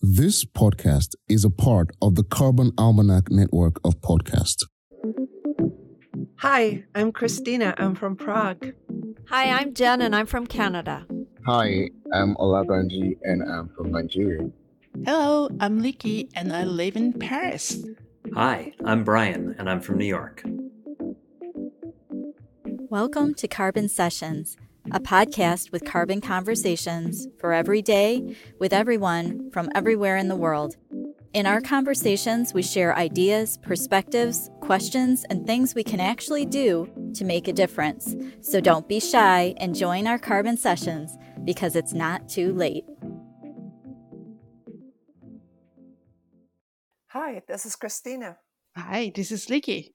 This podcast is a part of the Carbon Almanac network of podcasts. Hi, I'm Kristina. I'm from Prague. Hi, I'm Jenn and I'm from Canada. Hi, I'm Olabanji and I'm from Nigeria. Hello, I'm Leekei and I live in Paris. Hi, I'm Brian and I'm from New York. Welcome to Carbon Sessions, a podcast with carbon conversations for every day with everyone from everywhere in the world. In our conversations, we share ideas, perspectives, questions, and things we can actually do to make a difference. So don't be shy and join our carbon sessions because it's not too late. Hi, this is Kristina. Hi, this is Leekei.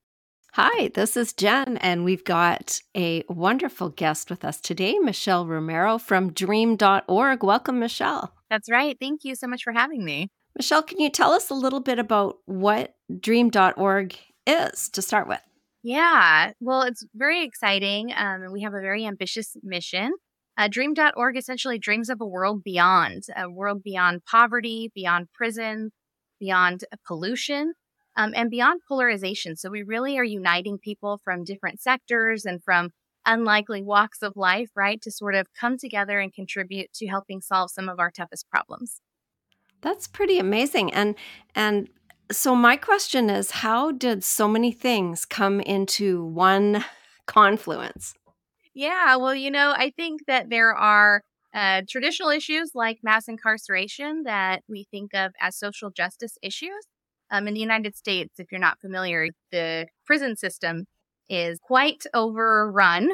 Hi, this is Jenn, and we've got a wonderful guest with us today, Michelle Romero from dream.org. Welcome, Michelle. That's right. Thank you so much for having me. Michelle, can you tell us a little bit about what dream.org is to start with? Yeah, well, it's very exciting. Um, we have a very ambitious mission. Uh, dream.org essentially dreams of a world beyond, a world beyond poverty, beyond prison, beyond pollution um, and beyond polarization. So we really are uniting people from different sectors and from unlikely walks of life, right, to sort of come together and contribute to helping solve some of our toughest problems. That's pretty amazing. And and so my question is how did so many things come into one confluence? Yeah, well, you know, I think that there are uh, traditional issues like mass incarceration that we think of as social justice issues. Um, in the United States, if you're not familiar, the prison system is quite overrun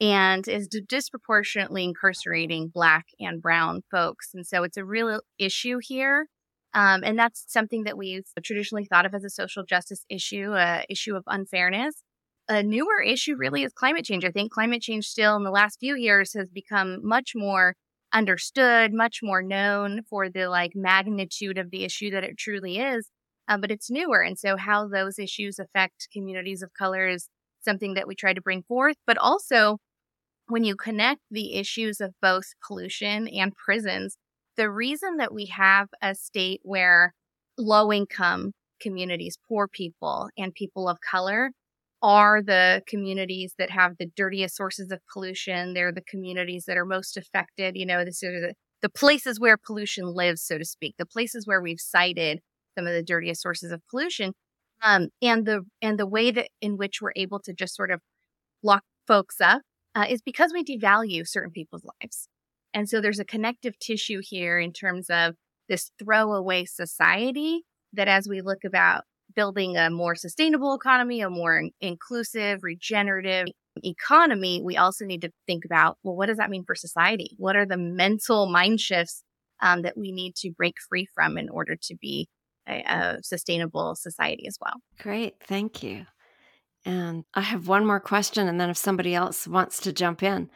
and is disproportionately incarcerating Black and Brown folks. And so it's a real issue here. Um, and that's something that we've traditionally thought of as a social justice issue, a issue of unfairness. A newer issue really is climate change. I think climate change still in the last few years has become much more understood, much more known for the like magnitude of the issue that it truly is uh, but it's newer. And so, how those issues affect communities of color is something that we try to bring forth. But also, when you connect the issues of both pollution and prisons, the reason that we have a state where low income communities, poor people, and people of color are the communities that have the dirtiest sources of pollution. They're the communities that are most affected. You know, this are the, the places where pollution lives, so to speak, the places where we've cited some of the dirtiest sources of pollution. Um, and the and the way that in which we're able to just sort of lock folks up uh, is because we devalue certain people's lives. And so there's a connective tissue here in terms of this throwaway society that as we look about building a more sustainable economy, a more inclusive, regenerative economy, we also need to think about, well, what does that mean for society? What are the mental mind shifts um, that we need to break free from in order to be a, a sustainable society as well. Great. Thank you. And I have one more question, and then if somebody else wants to jump in,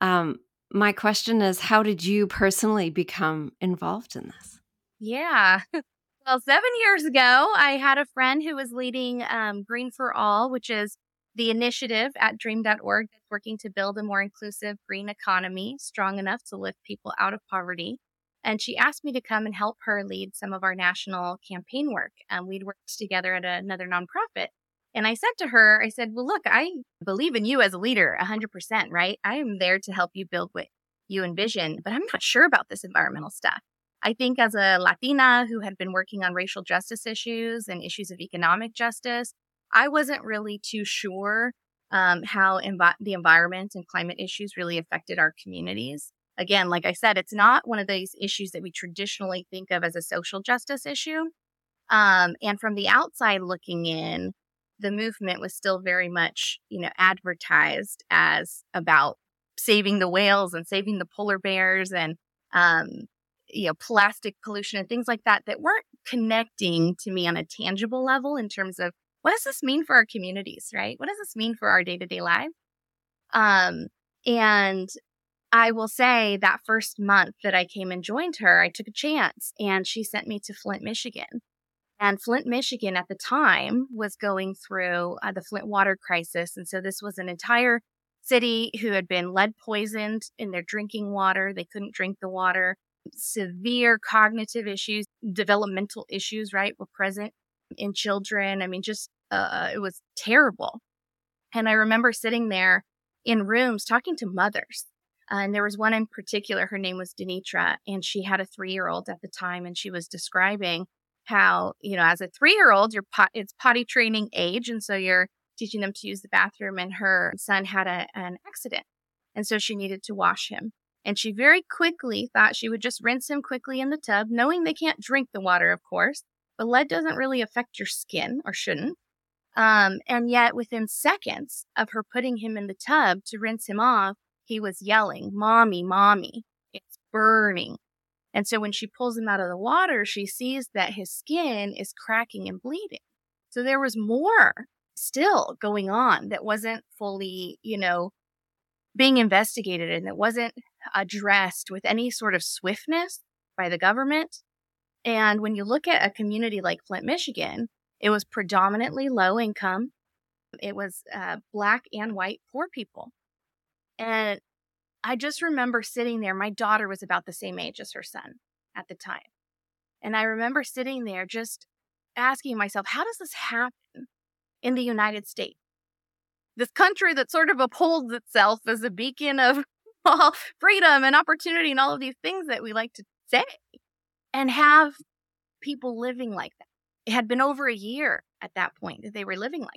um, my question is how did you personally become involved in this? Yeah. Well, seven years ago, I had a friend who was leading um, Green for All, which is the initiative at dream.org that's working to build a more inclusive green economy strong enough to lift people out of poverty. And she asked me to come and help her lead some of our national campaign work. And we'd worked together at another nonprofit. And I said to her, I said, Well, look, I believe in you as a leader 100%, right? I am there to help you build what you envision, but I'm not sure about this environmental stuff. I think as a Latina who had been working on racial justice issues and issues of economic justice, I wasn't really too sure um, how envi- the environment and climate issues really affected our communities again, like I said, it's not one of these issues that we traditionally think of as a social justice issue. Um, and from the outside looking in, the movement was still very much, you know, advertised as about saving the whales and saving the polar bears and, um, you know, plastic pollution and things like that that weren't connecting to me on a tangible level in terms of what does this mean for our communities, right? What does this mean for our day to day life? Um, and I will say that first month that I came and joined her, I took a chance and she sent me to Flint, Michigan. And Flint, Michigan at the time was going through uh, the Flint water crisis. And so this was an entire city who had been lead poisoned in their drinking water. They couldn't drink the water. severe cognitive issues, developmental issues, right, were present in children. I mean, just uh, it was terrible. And I remember sitting there in rooms talking to mothers. Uh, and there was one in particular, her name was Denitra, and she had a three year old at the time. And she was describing how, you know, as a three year old, your pot, it's potty training age. And so you're teaching them to use the bathroom. And her son had a, an accident. And so she needed to wash him. And she very quickly thought she would just rinse him quickly in the tub, knowing they can't drink the water, of course. But lead doesn't really affect your skin or shouldn't. Um, and yet, within seconds of her putting him in the tub to rinse him off, he was yelling, Mommy, Mommy, it's burning. And so when she pulls him out of the water, she sees that his skin is cracking and bleeding. So there was more still going on that wasn't fully, you know, being investigated and that wasn't addressed with any sort of swiftness by the government. And when you look at a community like Flint, Michigan, it was predominantly low income. It was uh, black and white poor people. And I just remember sitting there. My daughter was about the same age as her son at the time. And I remember sitting there just asking myself, how does this happen in the United States? This country that sort of upholds itself as a beacon of all freedom and opportunity and all of these things that we like to say, and have people living like that. It had been over a year at that point that they were living like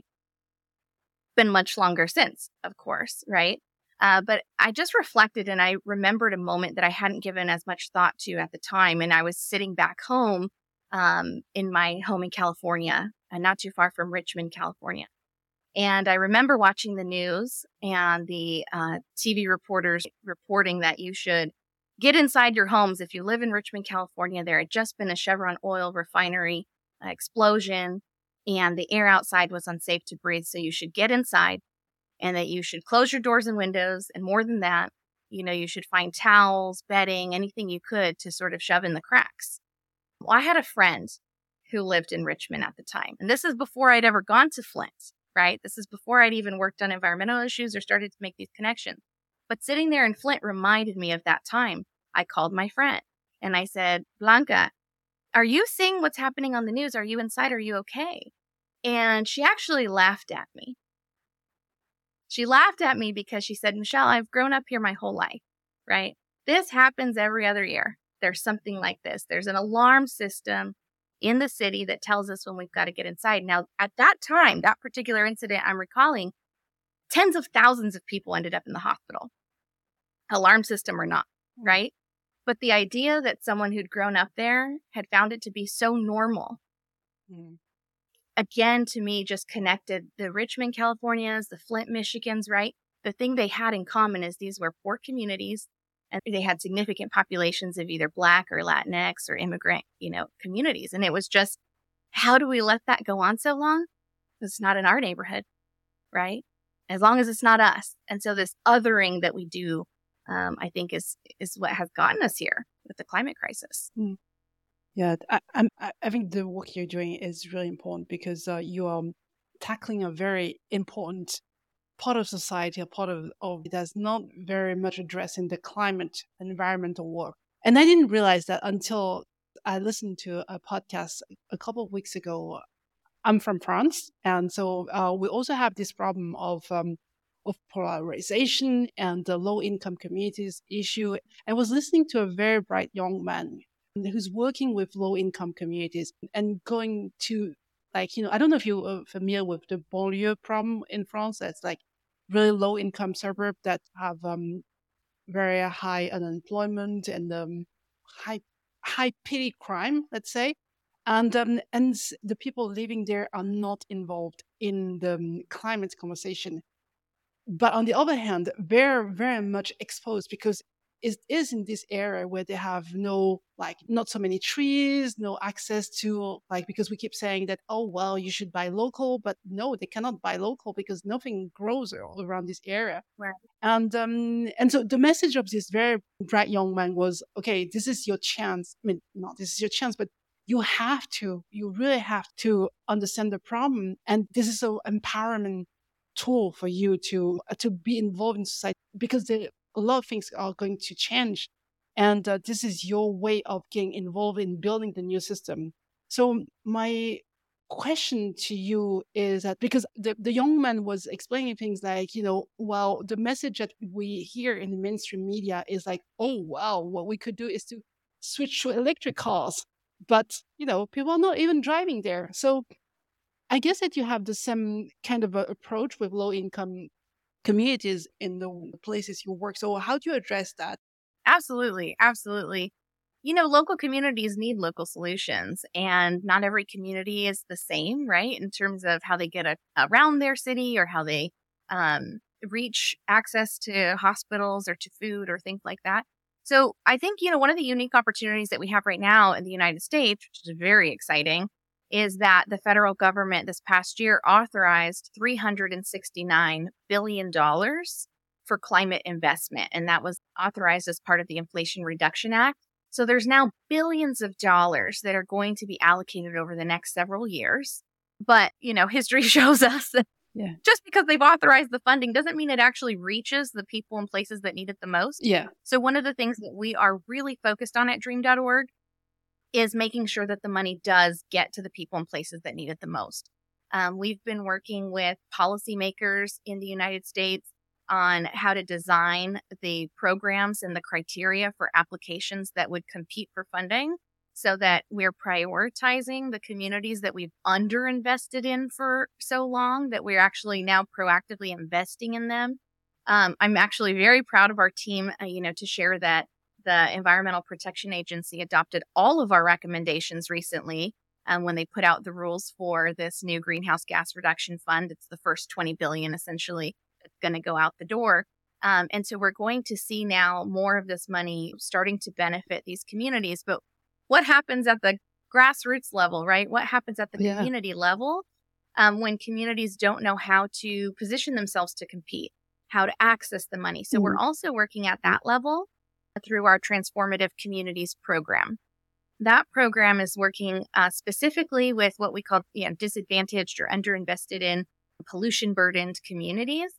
that. Been much longer since, of course, right? Uh, but I just reflected and I remembered a moment that I hadn't given as much thought to at the time. And I was sitting back home um, in my home in California, uh, not too far from Richmond, California. And I remember watching the news and the uh, TV reporters reporting that you should get inside your homes. If you live in Richmond, California, there had just been a Chevron oil refinery uh, explosion and the air outside was unsafe to breathe. So you should get inside and that you should close your doors and windows. And more than that, you know, you should find towels, bedding, anything you could to sort of shove in the cracks. Well, I had a friend who lived in Richmond at the time. And this is before I'd ever gone to Flint, right? This is before I'd even worked on environmental issues or started to make these connections. But sitting there in Flint reminded me of that time. I called my friend and I said, Blanca, are you seeing what's happening on the news? Are you inside? Are you okay? And she actually laughed at me. She laughed at me because she said, Michelle, I've grown up here my whole life, right? This happens every other year. There's something like this. There's an alarm system in the city that tells us when we've got to get inside. Now, at that time, that particular incident I'm recalling, tens of thousands of people ended up in the hospital, alarm system or not, hmm. right? But the idea that someone who'd grown up there had found it to be so normal, mm. Again, to me, just connected the Richmond, Californias, the Flint, Michigans, right? The thing they had in common is these were poor communities and they had significant populations of either Black or Latinx or immigrant, you know, communities. And it was just, how do we let that go on so long? It's not in our neighborhood, right? As long as it's not us. And so this othering that we do um, I think is is what has gotten us here with the climate crisis. Mm. Yeah, I, I'm, I think the work you're doing is really important because uh, you are tackling a very important part of society, a part of, of that's not very much addressing the climate environmental work. And I didn't realize that until I listened to a podcast a couple of weeks ago. I'm from France, and so uh, we also have this problem of um, of polarization and the low income communities issue. I was listening to a very bright young man who's working with low income communities and going to like, you know, I don't know if you're familiar with the banlieue problem in France. That's like really low income suburb that have um, very high unemployment and um, high high petty crime, let's say. And um, and the people living there are not involved in the um, climate conversation but on the other hand, they're very much exposed because it is in this area where they have no, like, not so many trees, no access to, like, because we keep saying that, oh, well, you should buy local, but no, they cannot buy local because nothing grows around this area. Right. And, um, and so the message of this very bright young man was, okay, this is your chance. I mean, not this is your chance, but you have to, you really have to understand the problem. And this is an empowerment tool for you to uh, to be involved in society because there, a lot of things are going to change and uh, this is your way of getting involved in building the new system. So my question to you is that because the, the young man was explaining things like, you know, well, the message that we hear in the mainstream media is like, oh, wow, what we could do is to switch to electric cars. But, you know, people are not even driving there. So I guess that you have the same kind of approach with low income communities in the places you work. So how do you address that? Absolutely. Absolutely you know, local communities need local solutions, and not every community is the same, right? In terms of how they get a, around their city or how they um, reach access to hospitals or to food or things like that. So I think, you know, one of the unique opportunities that we have right now in the United States, which is very exciting, is that the federal government this past year authorized $369 billion for climate investment. And that was authorized as part of the Inflation Reduction Act. So there's now billions of dollars that are going to be allocated over the next several years. But, you know, history shows us that yeah. just because they've authorized the funding doesn't mean it actually reaches the people and places that need it the most. Yeah. So one of the things that we are really focused on at dream.org is making sure that the money does get to the people and places that need it the most. Um, we've been working with policymakers in the United States on how to design the programs and the criteria for applications that would compete for funding so that we're prioritizing the communities that we've underinvested in for so long that we're actually now proactively investing in them. Um, I'm actually very proud of our team, uh, you know, to share that the Environmental Protection Agency adopted all of our recommendations recently um, when they put out the rules for this new greenhouse gas reduction fund. It's the first 20 billion essentially that's going to go out the door. Um, and so we're going to see now more of this money starting to benefit these communities. But what happens at the grassroots level, right? What happens at the yeah. community level um, when communities don't know how to position themselves to compete, how to access the money? So mm-hmm. we're also working at that level through our Transformative Communities program. That program is working uh, specifically with what we call you know, disadvantaged or underinvested in pollution burdened communities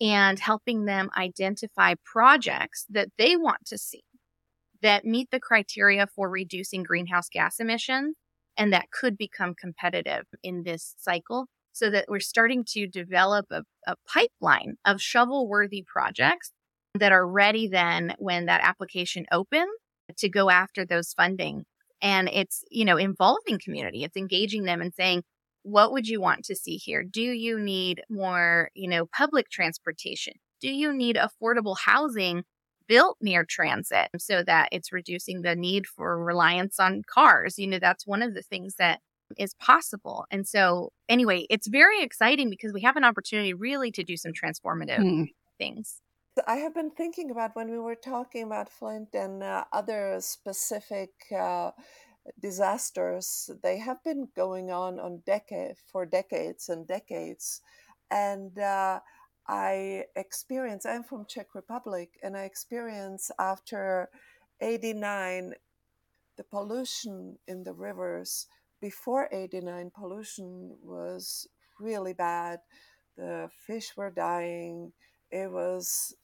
and helping them identify projects that they want to see that meet the criteria for reducing greenhouse gas emissions and that could become competitive in this cycle so that we're starting to develop a, a pipeline of shovel worthy projects that are ready then when that application opens to go after those funding and it's you know involving community it's engaging them and saying what would you want to see here? Do you need more, you know, public transportation? Do you need affordable housing built near transit so that it's reducing the need for reliance on cars? You know, that's one of the things that is possible. And so, anyway, it's very exciting because we have an opportunity really to do some transformative mm. things. I have been thinking about when we were talking about Flint and uh, other specific uh, disasters they have been going on on decade for decades and decades. And uh, i experience i'm from czech republic and i experience after 89 the pollution in the rivers. Before 89 pollution was really bad. The fish were dying. It was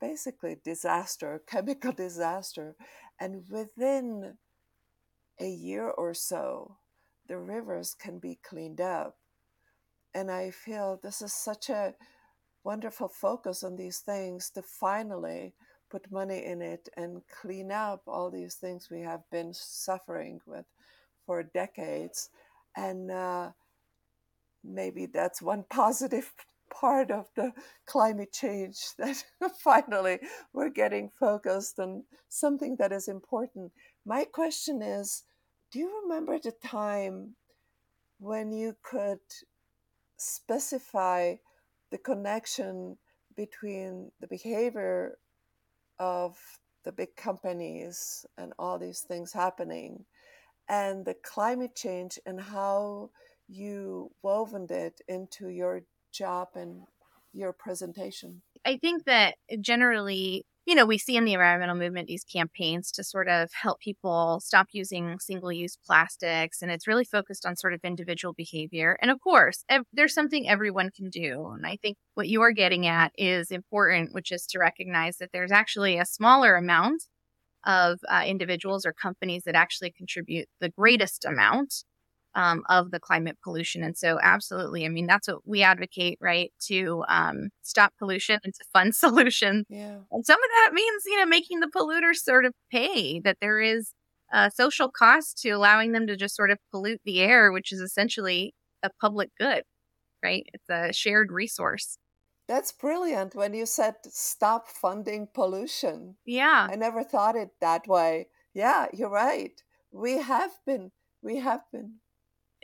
basically disaster chemical disaster and within a year or so, the rivers can be cleaned up. And I feel this is such a wonderful focus on these things to finally put money in it and clean up all these things we have been suffering with for decades. And uh, maybe that's one positive part of the climate change that finally we're getting focused on something that is important. My question is Do you remember the time when you could specify the connection between the behavior of the big companies and all these things happening and the climate change and how you woven it into your job and your presentation? I think that generally you know, we see in the environmental movement these campaigns to sort of help people stop using single use plastics. And it's really focused on sort of individual behavior. And of course, ev- there's something everyone can do. And I think what you are getting at is important, which is to recognize that there's actually a smaller amount of uh, individuals or companies that actually contribute the greatest amount um, of the climate pollution. And so, absolutely, I mean, that's what we advocate, right? To um, stop pollution and to fund solutions. Yeah. And some of that means, you know, making the polluters sort of pay, that there is a social cost to allowing them to just sort of pollute the air, which is essentially a public good, right? It's a shared resource. That's brilliant when you said stop funding pollution. Yeah. I never thought it that way. Yeah, you're right. We have been, we have been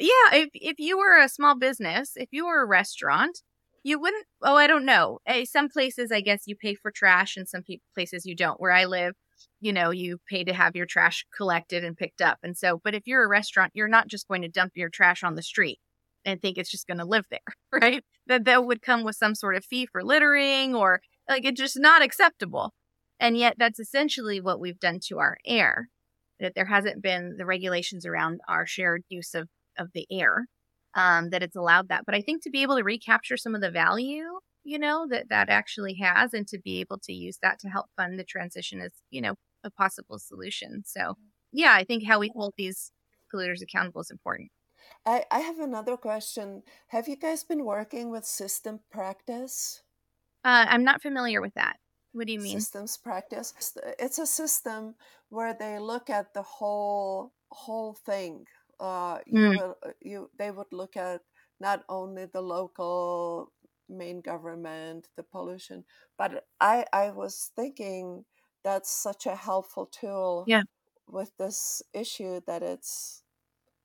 yeah, if if you were a small business, if you were a restaurant, you wouldn't. Oh, I don't know. Eh, some places, I guess, you pay for trash, and some places you don't. Where I live, you know, you pay to have your trash collected and picked up, and so. But if you're a restaurant, you're not just going to dump your trash on the street and think it's just going to live there, right? That that would come with some sort of fee for littering, or like it's just not acceptable. And yet, that's essentially what we've done to our air. That there hasn't been the regulations around our shared use of of the air um, that it's allowed that. But I think to be able to recapture some of the value, you know, that that actually has, and to be able to use that to help fund the transition is, you know, a possible solution. So, yeah, I think how we hold these polluters accountable is important. I, I have another question. Have you guys been working with system practice? Uh, I'm not familiar with that. What do you mean? Systems practice. It's a system where they look at the whole whole thing uh, you Mm. will uh, you they would look at not only the local main government, the pollution, but I I was thinking that's such a helpful tool Yeah. with this issue that it's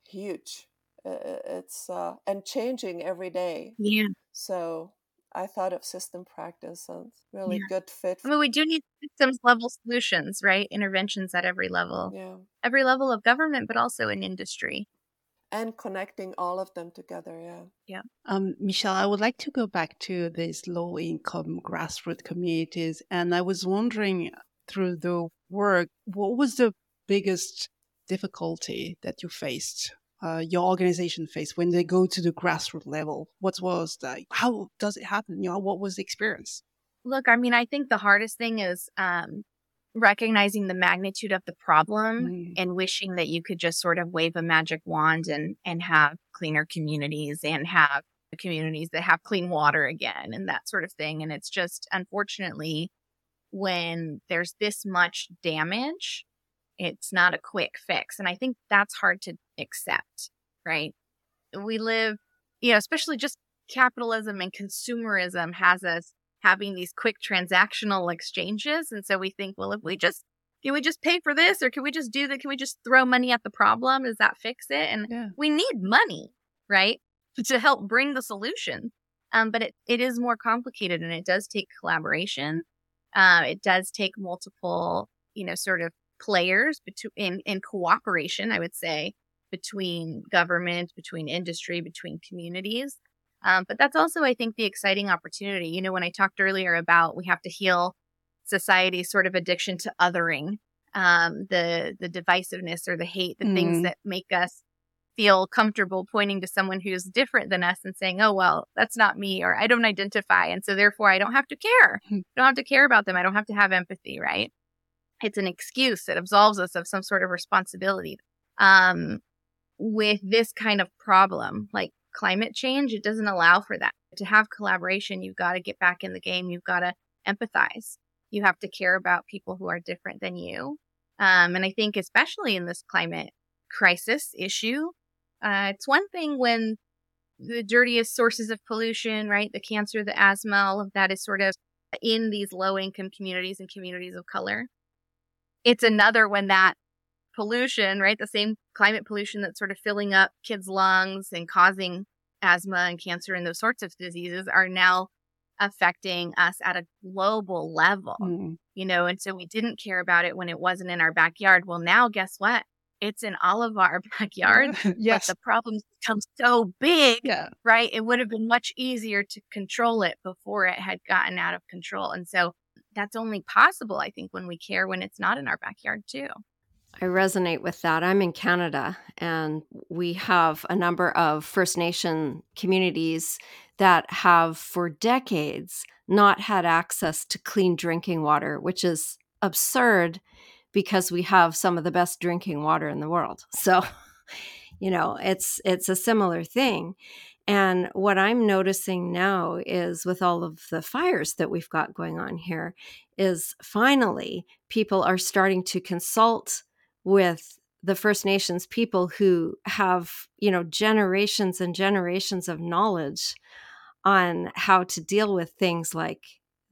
huge. It's uh, and changing every day. Yeah. So I thought of system practice as really Yeah. good fit. I mean, we do need systems level solutions, right? Interventions at every level, Yeah. every level of government, but also in industry. And connecting all of them together. Yeah. Um, Michelle, I would like to go back to these low income grassroots communities. And I was wondering through the work, what was the biggest difficulty that you faced, uh, your organization faced when they go to the grassroots level? What was that? How does it happen? You know, what was the experience? Look, I mean, I think the hardest thing is um, recognizing the magnitude of the problem Mm. and wishing that you could just sort of wave a magic wand and and have cleaner communities and have communities that have clean water again and that sort of thing. And it's just unfortunately when there's this much damage, it's not a quick fix. And I think that's hard to accept, right? We live, you know, especially just capitalism and consumerism has us having these quick transactional exchanges. And so we think, well, if we just can we just pay for this or can we just do that? Can we just throw money at the problem? Does that fix it? And Yeah. we need money, right? To help bring the solution. Um, but it, it is more complicated and it does take collaboration. Uh, it does take multiple, you know, sort of players between in, in cooperation, I would say, between government, between industry, between communities. Um, but that's also, I think, the exciting opportunity. You know, when I talked earlier about we have to heal society's sort of addiction to othering, um, the the divisiveness or the hate, the things Mm. that make us feel comfortable pointing to someone who's different than us and saying, "Oh, well, that's not me," or "I don't identify," and so therefore I don't have to care. I don't have to care about them. I don't have to have empathy, right? It's an excuse that absolves us of some sort of responsibility. Um, with this kind of problem, like climate change, it doesn't allow for that. To have collaboration, you've got to get back in the game. You've got to empathize. You have to care about people who are different than you. Um, and I think, especially in this climate crisis issue, uh, it's one thing when the dirtiest sources of pollution, right? The cancer, the asthma, all of that is sort of in these low income communities and communities of color. It's another when that pollution, right? The same climate pollution that's sort of filling up kids' lungs and causing asthma and cancer and those sorts of diseases are now affecting us at a global level, Mm. you know, and so we didn't care about it when it wasn't in our backyard. Well, now guess what? It's in all of our backyard, yes. but the problems become so big yeah. right? It would have been much easier to control it before it had gotten out of control. And so that's only possible, I think, when we care when it's not in our backyard, too. I resonate with that. I'm in Canada and we have a number of First Nation communities that have for decades not had access to clean drinking water, which is absurd because we have some of the best drinking water in the world. So, you know, it's it's a similar thing. And what I'm noticing now is with all of the fires that we've got going on here is finally people are starting to consult with the First Nations people who have, you know, generations and generations of knowledge on how to deal with things like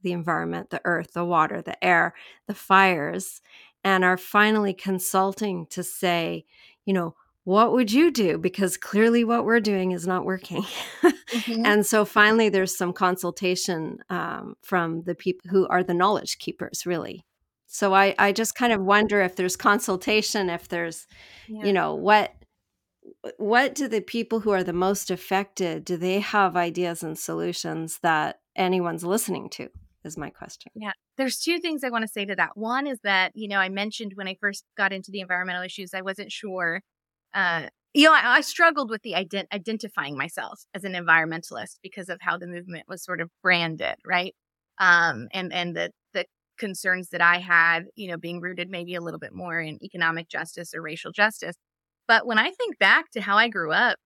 the environment, the earth, the water, the air, the fires, and are finally consulting to say, you know, what would you do? Because clearly what we're doing is not working. mm-hmm. And so finally, there's some consultation um, from the people who are the knowledge keepers, really. So I, I just kind of wonder if there's consultation, if there's, yeah. you know, what what do the people who are the most affected do they have ideas and solutions that anyone's listening to is my question yeah there's two things i want to say to that one is that you know i mentioned when i first got into the environmental issues i wasn't sure uh, you know, I, I struggled with the ident- identifying myself as an environmentalist because of how the movement was sort of branded, right? Um, and and the the concerns that I had, you know, being rooted maybe a little bit more in economic justice or racial justice. But when I think back to how I grew up,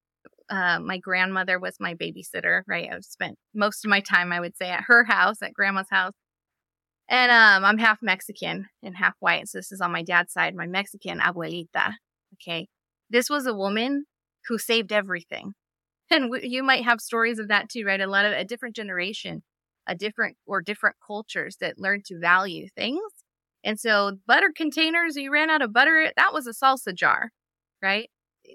uh, my grandmother was my babysitter, right? I've spent most of my time, I would say, at her house, at grandma's house. And um, I'm half Mexican and half white. So this is on my dad's side, my Mexican abuelita. Okay. This was a woman who saved everything. And w- you might have stories of that too, right? A lot of a different generation, a different or different cultures that learned to value things. And so butter containers, you ran out of butter, that was a salsa jar, right?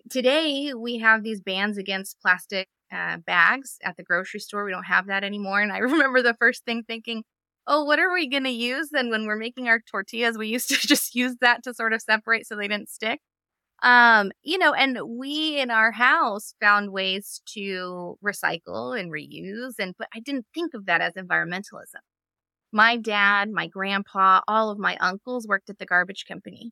Today we have these bans against plastic uh, bags at the grocery store. We don't have that anymore. And I remember the first thing thinking, oh, what are we going to use And when we're making our tortillas? We used to just use that to sort of separate so they didn't stick. Um, you know, and we in our house found ways to recycle and reuse and but I didn't think of that as environmentalism. My dad, my grandpa, all of my uncles worked at the garbage company.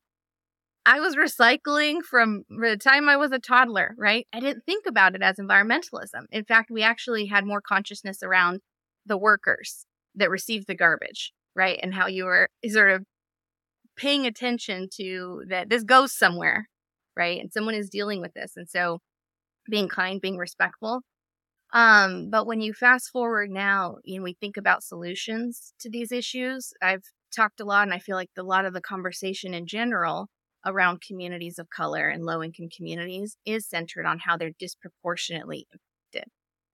I was recycling from the time I was a toddler, right? I didn't think about it as environmentalism. In fact, we actually had more consciousness around the workers that received the garbage, right? And how you were sort of paying attention to that this goes somewhere, right? And someone is dealing with this. And so being kind, being respectful. Um, but when you fast forward now and we think about solutions to these issues, I've talked a lot and I feel like a lot of the conversation in general around communities of color and low income communities is centered on how they're disproportionately affected,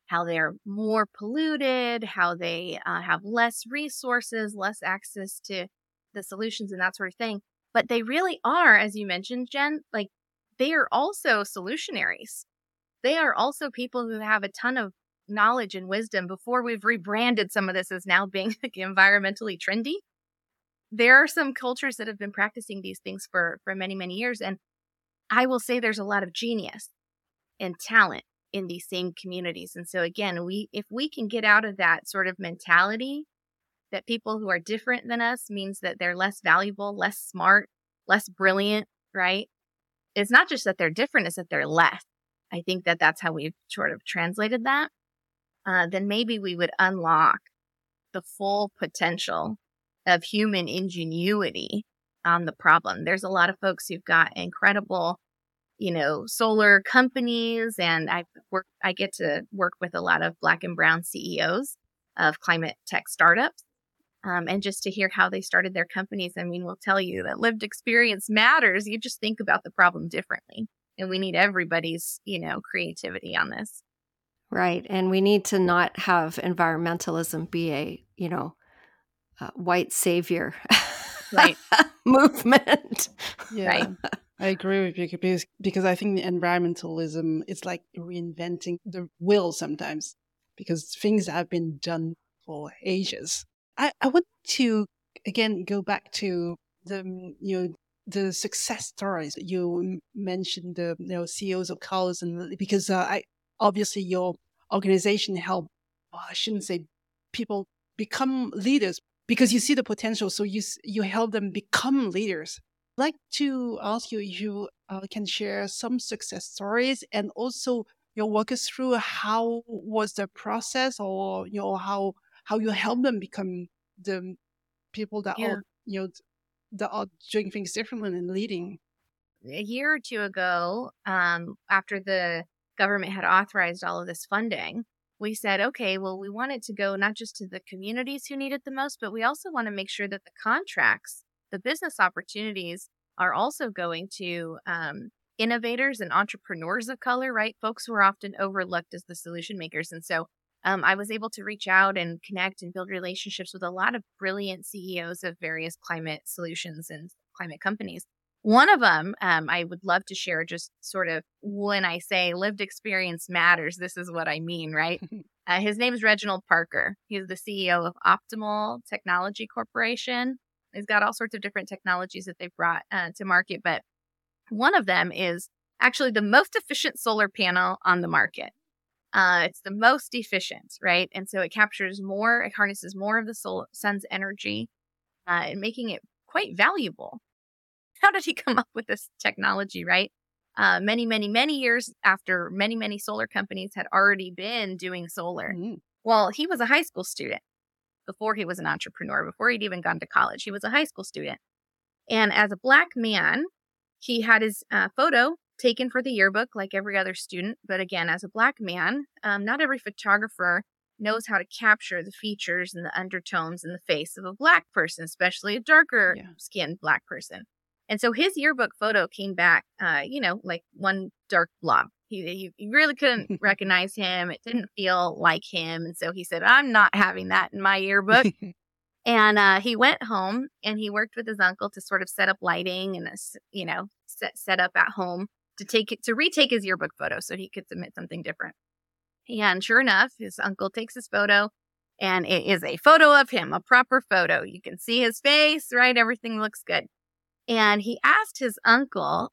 how they're more polluted, how they uh, have less resources, less access to the solutions and that sort of thing. But they really are, as you mentioned, Jenn, like they are also solutionaries. They are also people who have a ton of knowledge and wisdom before we've rebranded some of this as now being like environmentally trendy. There are some cultures that have been practicing these things for, for many, many years. And I will say there's a lot of genius and talent in these same communities. And so again, we if we can get out of that sort of mentality that people who are different than us means that they're less valuable, less smart, less brilliant, right? It's not just that they're different, it's that they're less. I think that that's how we've sort of translated that. Uh, then maybe we would unlock the full potential of human ingenuity on the problem. There's a lot of folks who've got incredible, you know, solar companies, and I work. I get to work with a lot of Black and Brown CEOs of climate tech startups, um, and just to hear how they started their companies, I mean, we'll tell you that lived experience matters. You just think about the problem differently. And we need everybody's, you know, creativity on this. Right. And we need to not have environmentalism be a, you know, white savior right. movement. Yeah. Right. I agree with you because, because I think the environmentalism is like reinventing the wheel sometimes because things have been done for ages. I, I want to again go back to the mm, you know the success stories you mentioned the you know CEOs of colors and because uh, I obviously your organization help well, I shouldn't say people become leaders because you see the potential. So you you help them become leaders. I'd like to ask you if you uh, can share some success stories and also you know, walk us through how was the process or you know how how you help them become the people that Yeah. are you know that are doing things differently and leading. a year or two ago, um, after the government had authorized all of this funding, we said, okay, well, we want it to go not just to the communities who need it the most, but we also want to make sure that the contracts, the business opportunities, are also going to um, innovators and entrepreneurs of color, right? Folks who are often overlooked as the solution makers. And so um, I was able to reach out and connect and build relationships with a lot of brilliant CEOs of various climate solutions and climate companies. One of them, um, I would love to share just sort of when I say lived experience matters, this is what I mean, right? uh, his name is Reginald Parker. He's the CEO of Optimal Technology Corporation. He's got all sorts of different technologies that they've brought uh, to market, but one of them is actually the most efficient solar panel on the market. Uh, it's the most efficient, right? And so it captures more, it harnesses more of the sol- sun's energy, uh, and making it quite valuable. How did he come up with this technology, right? Uh, many, many, many years after many, many solar companies had already been doing solar. Mm. Well, he was a high school student before he was an entrepreneur, before he'd even gone to college. He was a high school student. And as a black man, he had his uh, photo taken for the yearbook like every other student. But again, as a black man, um, not every photographer knows how to capture the features and the undertones in the face of a black person, especially a darker Yeah. skinned black person. And so his yearbook photo came back, uh, you know, like one dark blob. He, he, really couldn't recognize him. It didn't feel like him. And so he said, I'm not having that in my yearbook. And uh, he went home and he worked with his uncle to sort of set up lighting and, you know, set, set up at home to take it, to retake his yearbook photo so he could submit something different. And sure enough, his uncle takes his photo and it is a photo of him, a proper photo. You can see his face, right? Everything looks good. And he asked his uncle,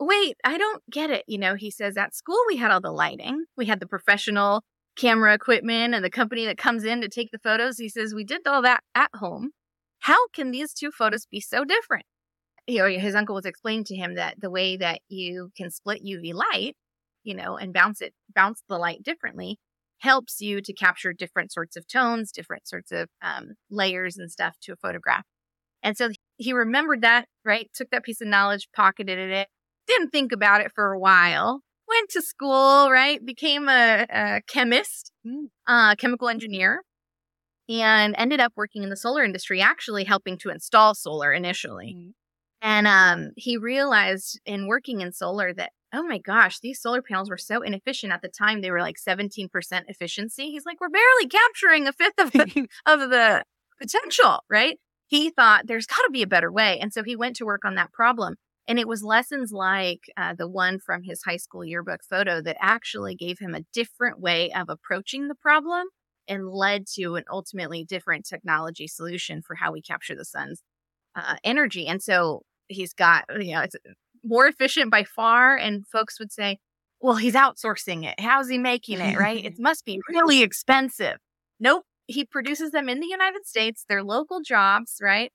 Wait, I don't get it. You know, he says, At school, we had all the lighting, we had the professional camera equipment and the company that comes in to take the photos. He says, We did all that at home. How can these two photos be so different? You know, his uncle was explaining to him that the way that you can split UV light, you know, and bounce it, bounce the light differently, helps you to capture different sorts of tones, different sorts of um, layers and stuff to a photograph. And so he remembered that, right? Took that piece of knowledge, pocketed it, didn't think about it for a while, went to school, right? Became a, a chemist, Mm. uh, chemical engineer, and ended up working in the solar industry, actually helping to install solar initially. And um, he realized in working in solar that, oh my gosh, these solar panels were so inefficient at the time. They were like 17% efficiency. He's like, we're barely capturing a fifth of the, of the potential, right? He thought there's got to be a better way. And so he went to work on that problem. And it was lessons like uh, the one from his high school yearbook photo that actually gave him a different way of approaching the problem and led to an ultimately different technology solution for how we capture the sun's uh, energy. And so he's got, you know, it's more efficient by far. And folks would say, well, he's outsourcing it. How's he making it? Right? it must be really expensive. Nope. He produces them in the United States. They're local jobs, right?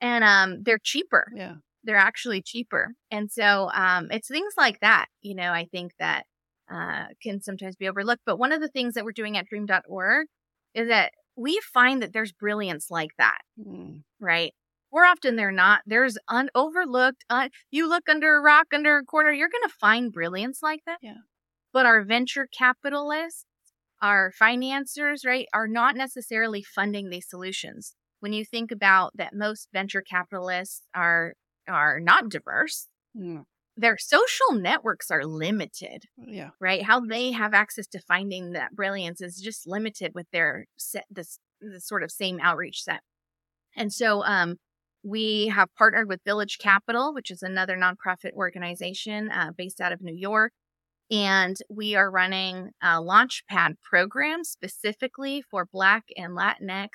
And um, they're cheaper yeah. they're actually cheaper. And so um, it's things like that, you know, I think that uh, can sometimes be overlooked. But one of the things that we're doing at dream.org is that we find that there's brilliance like that, Mm. right? More often they're not, there's un- overlooked. Uh, you look under a rock, under a corner, you're going to find brilliance like that. Yeah. But our venture capitalists, our financiers, right, are not necessarily funding these solutions. When you think about that, most venture capitalists are are not diverse. Mm. Their social networks are limited, Yeah. right? How they have access to finding that brilliance is just limited with their set this, this sort of same outreach set. And so um, we have partnered with Village Capital, which is another nonprofit organization uh, based out of New York. And we are running a launchpad program specifically for Black and Latinx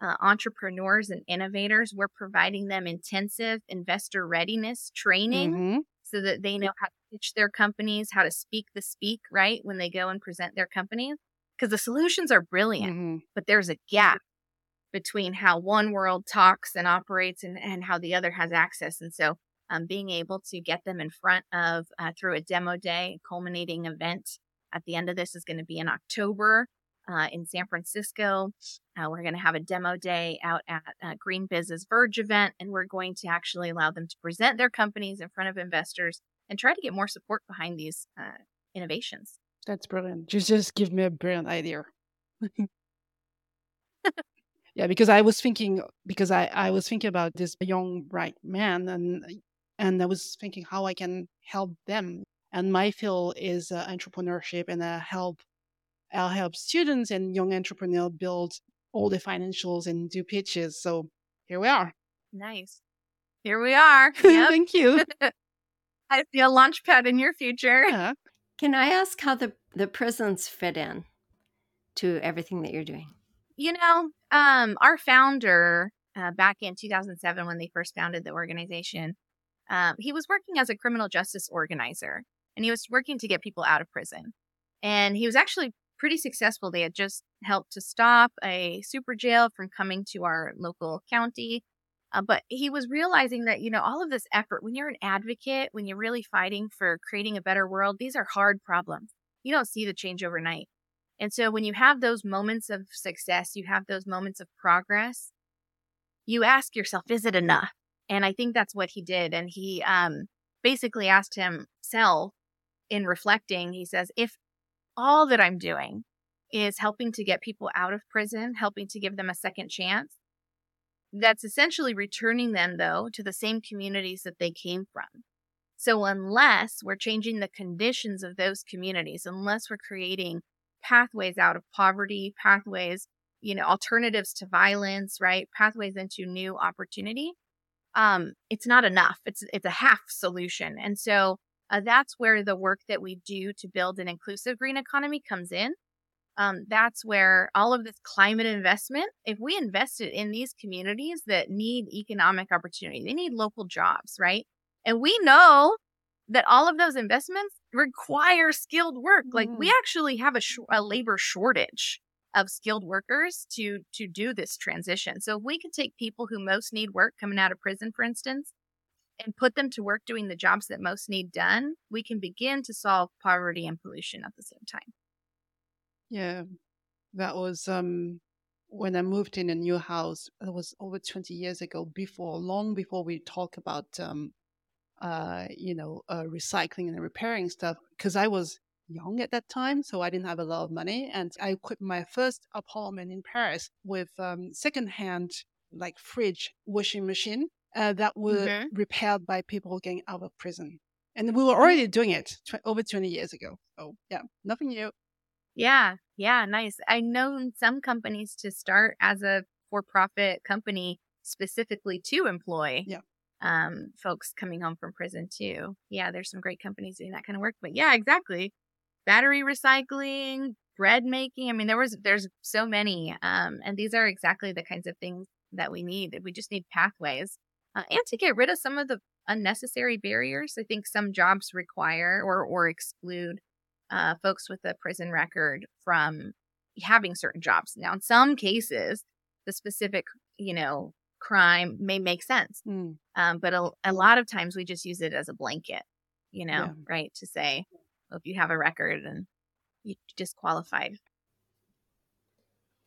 uh, entrepreneurs and innovators. We're providing them intensive investor readiness training Mhm. so that they know how to pitch their companies, how to speak the speak, right? When they go and present their companies. Because the solutions are brilliant, Mhm. but there's a gap. Between how one world talks and operates and, and how the other has access. And so um, being able to get them in front of uh, through a demo day, culminating event at the end of this is going to be in October uh, in San Francisco. Uh, we're going to have a demo day out at uh, GreenBiz's Verge event, and we're going to actually allow them to present their companies in front of investors and try to get more support behind these uh, innovations. That's brilliant. Just just give me a brilliant idea. yeah, because I was thinking because I I was thinking about this young bright man and and I was thinking how I can help them. And my field is uh, entrepreneurship, and I help I'll help students and young entrepreneurs build all the financials and do pitches. So here we are. Nice. Here we are. Yep. Thank you. I see a launch pad in your future. Yeah. Can I ask how the, the prisons fit in to everything that you're doing? You know, um, our founder uh, back in 2007, when they first founded the organization, um, he was working as a criminal justice organizer and he was working to get people out of prison. And he was actually pretty successful. They had just helped to stop a super jail from coming to our local county. Uh, but he was realizing that, you know, all of this effort, when you're an advocate, when you're really fighting for creating a better world, these are hard problems. You don't see the change overnight. And so when you have those moments of success, you have those moments of progress, you ask yourself, is it enough? And I think that's what he did. And he um, basically asked himself in reflecting, he says, if all that I'm doing is helping to get people out of prison, helping to give them a second chance. That's essentially returning them, though, to the same communities that they came from. So, unless we're changing the conditions of those communities, unless we're creating pathways out of poverty, pathways, you know, alternatives to violence, right? Pathways into new opportunity, um, it's not enough. It's it's a half solution. And so uh, that's where the work that we do to build an inclusive green economy comes in. Um, that's where all of this climate investment, if we invested in these communities that need economic opportunity, they need local jobs, right? And we know that all of those investments require skilled work. Mm. Like we mm-hmm. actually have a, sh- a labor shortage of skilled workers to to do this transition. So if we could take people who most need work coming out of prison, for instance, and put them to work doing the jobs that most need done, we can begin to solve poverty and pollution at the same time. Yeah, that was um, when I moved in a new house. It was over 20 years ago, before, long before we talk about, um, uh, you know, uh, recycling and repairing stuff, because I was young at that time, so I didn't have a lot of money. And I equipped my first apartment in Paris with um, secondhand, like fridge washing machine uh, that were mm-hmm. repaired by people getting out of prison. And we were mm-hmm. already doing it tw- over 20 years ago. So, yeah, nothing new. Yeah, yeah, nice. I know some companies to start as a for profit company specifically to employ yeah. Um, folks coming home from prison too. Yeah, there's some great companies doing that kind of work. But yeah, exactly. Battery recycling, bread making. I mean, there was there's so many, um, and these are exactly the kinds of things that we need. We just need pathways uh, and to get rid of some of the unnecessary barriers. I think some jobs require or or exclude uh, folks with a prison record from having certain jobs. Now, in some cases, the specific you know crime may make sense, mm. um, but a, a, lot of times we just use it as a blanket, you know, yeah. right? To say well, if you have a record and you're disqualified.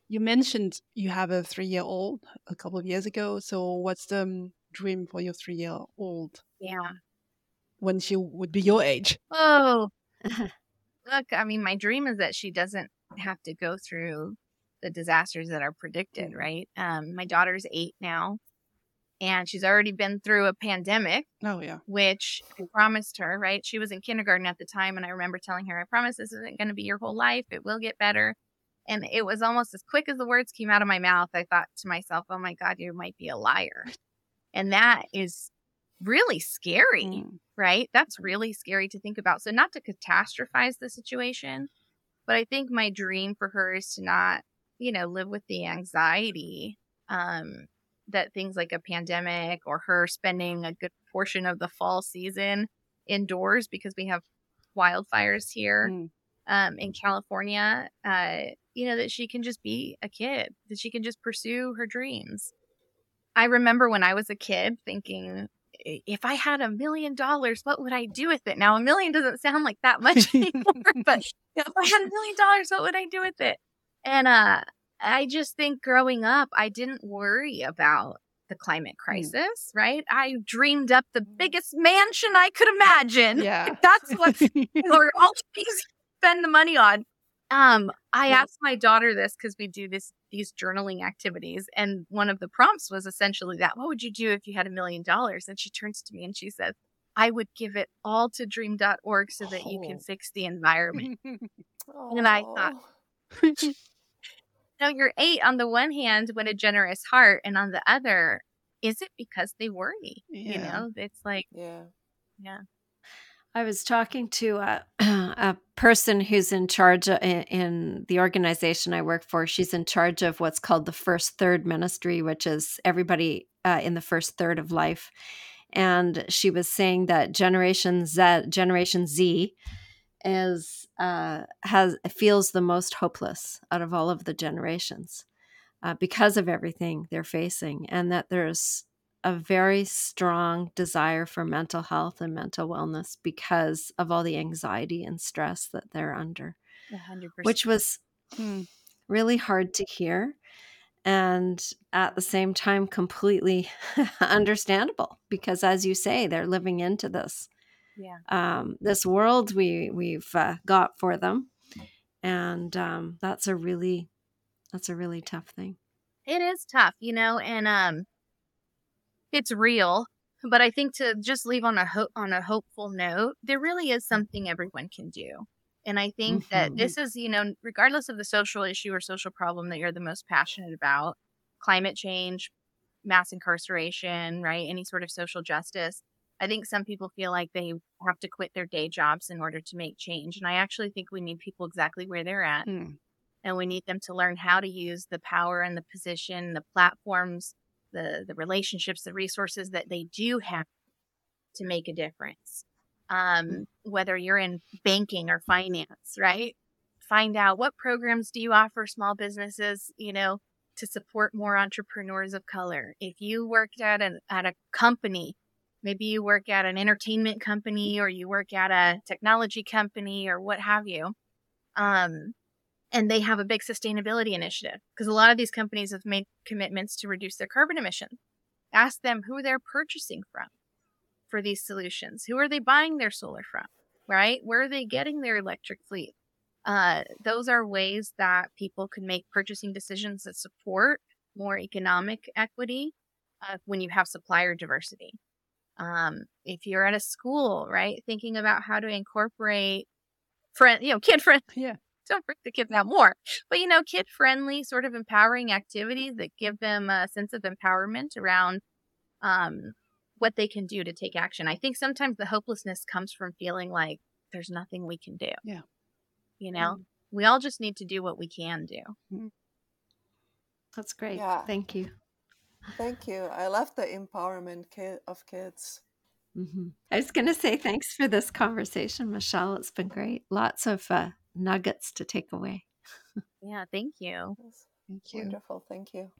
You mentioned you have a three-year-old a couple of years ago. So, what's the um, dream for your three year old? Yeah. When she would be your age? Oh, look, I mean, my dream is that she doesn't have to go through the disasters that are predicted, right? Um, my daughter's eight now, and she's already been through a pandemic. Oh, yeah. Which I promised her, right? She was in kindergarten at the time, and I remember telling her, I promise this isn't going to be your whole life. It will get better. And it was almost as quick as the words came out of my mouth. I thought to myself, oh my God, you might be a liar. And that is really scary, mm. right? That's really scary to think about. So, not to catastrophize the situation, but I think my dream for her is to not, you know, live with the anxiety um, that things like a pandemic or her spending a good portion of the fall season indoors because we have wildfires here. Mm. um, in California, uh, you know, that she can just be a kid, that she can just pursue her dreams. I remember when I was a kid thinking, if I had a million dollars, what would I do with it? Now, a million doesn't sound like that much anymore, but if I had a million dollars, what would I do with it? And uh, I just think growing up, I didn't worry about the climate hmm. crisis, mm. right? I dreamed up the biggest mansion I could imagine. Yeah. That's what or all these spend the money on. Um, I asked my daughter this because we do this these journaling activities, and one of the prompts was essentially that: "What would you do if you had a million dollars?" And she turns to me and she says, "I would give it all to Dream.org so that oh. you can oh. fix the environment." and I thought, "No, you're eight. On the one hand, what a generous heart, and on the other, is it because they worry? Yeah. You know, it's like, yeah, yeah." I was talking to a, a person who's in charge of, in, in the organization I work for. She's in charge of what's called the first third ministry, which is everybody uh, in the first third of life. And she was saying that Generation Z, Generation Z, is uh, has feels the most hopeless out of all of the generations uh, because of everything they're facing, and that there's a very strong desire for mental health and mental wellness because of all the anxiety and stress that they're under, 100%. which was hmm, really hard to hear. And at the same time, completely understandable because, as you say, they're living into this, yeah, um, this world we we've uh, got for them, and um, that's a really, that's a really tough thing. It is tough, you know, and um, it's real but i think to just leave on a ho- on a hopeful note there really is something everyone can do and i think mm-hmm. that this is you know regardless of the social issue or social problem that you're the most passionate about climate change mass incarceration right any sort of social justice i think some people feel like they have to quit their day jobs in order to make change and i actually think we need people exactly where they're at mm. and we need them to learn how to use the power and the position the platforms the the relationships, the resources that they do have to make a difference. Um, mm. whether you're in banking or finance, right? Find out what programs do you offer small businesses, you know, to support more entrepreneurs of color. If you worked at a at a company, maybe you work at an entertainment company or you work at a technology company or what have you. Um, and they have a big sustainability initiative because a lot of these companies have made commitments to reduce their carbon emissions. Ask them who they're purchasing from for these solutions. Who are they buying their solar from? Right? Where are they getting their electric fleet? Uh, those are ways that people can make purchasing decisions that support more economic equity uh, when you have supplier diversity. Um, if you're at a school, right, thinking about how to incorporate friend, you know, kid friend, yeah, don't freak the kids out more. But you know, kid friendly, sort of empowering activities that give them a sense of empowerment around um, what they can do to take action. I think sometimes the hopelessness comes from feeling like there's nothing we can do. Yeah. You know, mm we all just need to do what we can do. mm That's great. Yeah. Thank you. Thank you. I love the empowerment of kids. Mm-hmm. I was going to say thanks for this conversation, Michelle. It's been great. Lots of uh, nuggets to take away. yeah, thank you. Thank you. Wonderful. Thank you.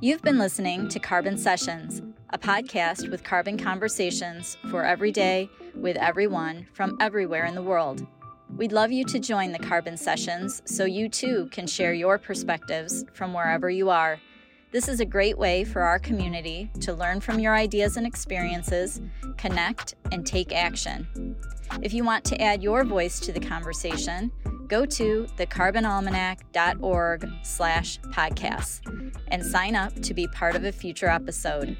You've been listening to Carbon Sessions, a podcast with carbon conversations for every day with everyone from everywhere in the world. We'd love you to join the Carbon Sessions so you too can share your perspectives from wherever you are. This is a great way for our community to learn from your ideas and experiences, connect, and take action. If you want to add your voice to the conversation, go to thecarbonalmanac.org slash podcasts and sign up to be part of a future episode.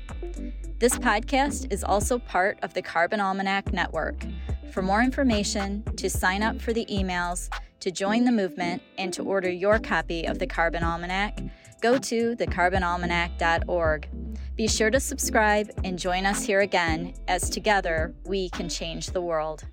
This podcast is also part of the Carbon Almanac Network. For more information, to sign up for the emails, to join the movement, and to order your copy of the Carbon Almanac, go to thecarbonalmanac.org. Be sure to subscribe and join us here again as together we can change the world.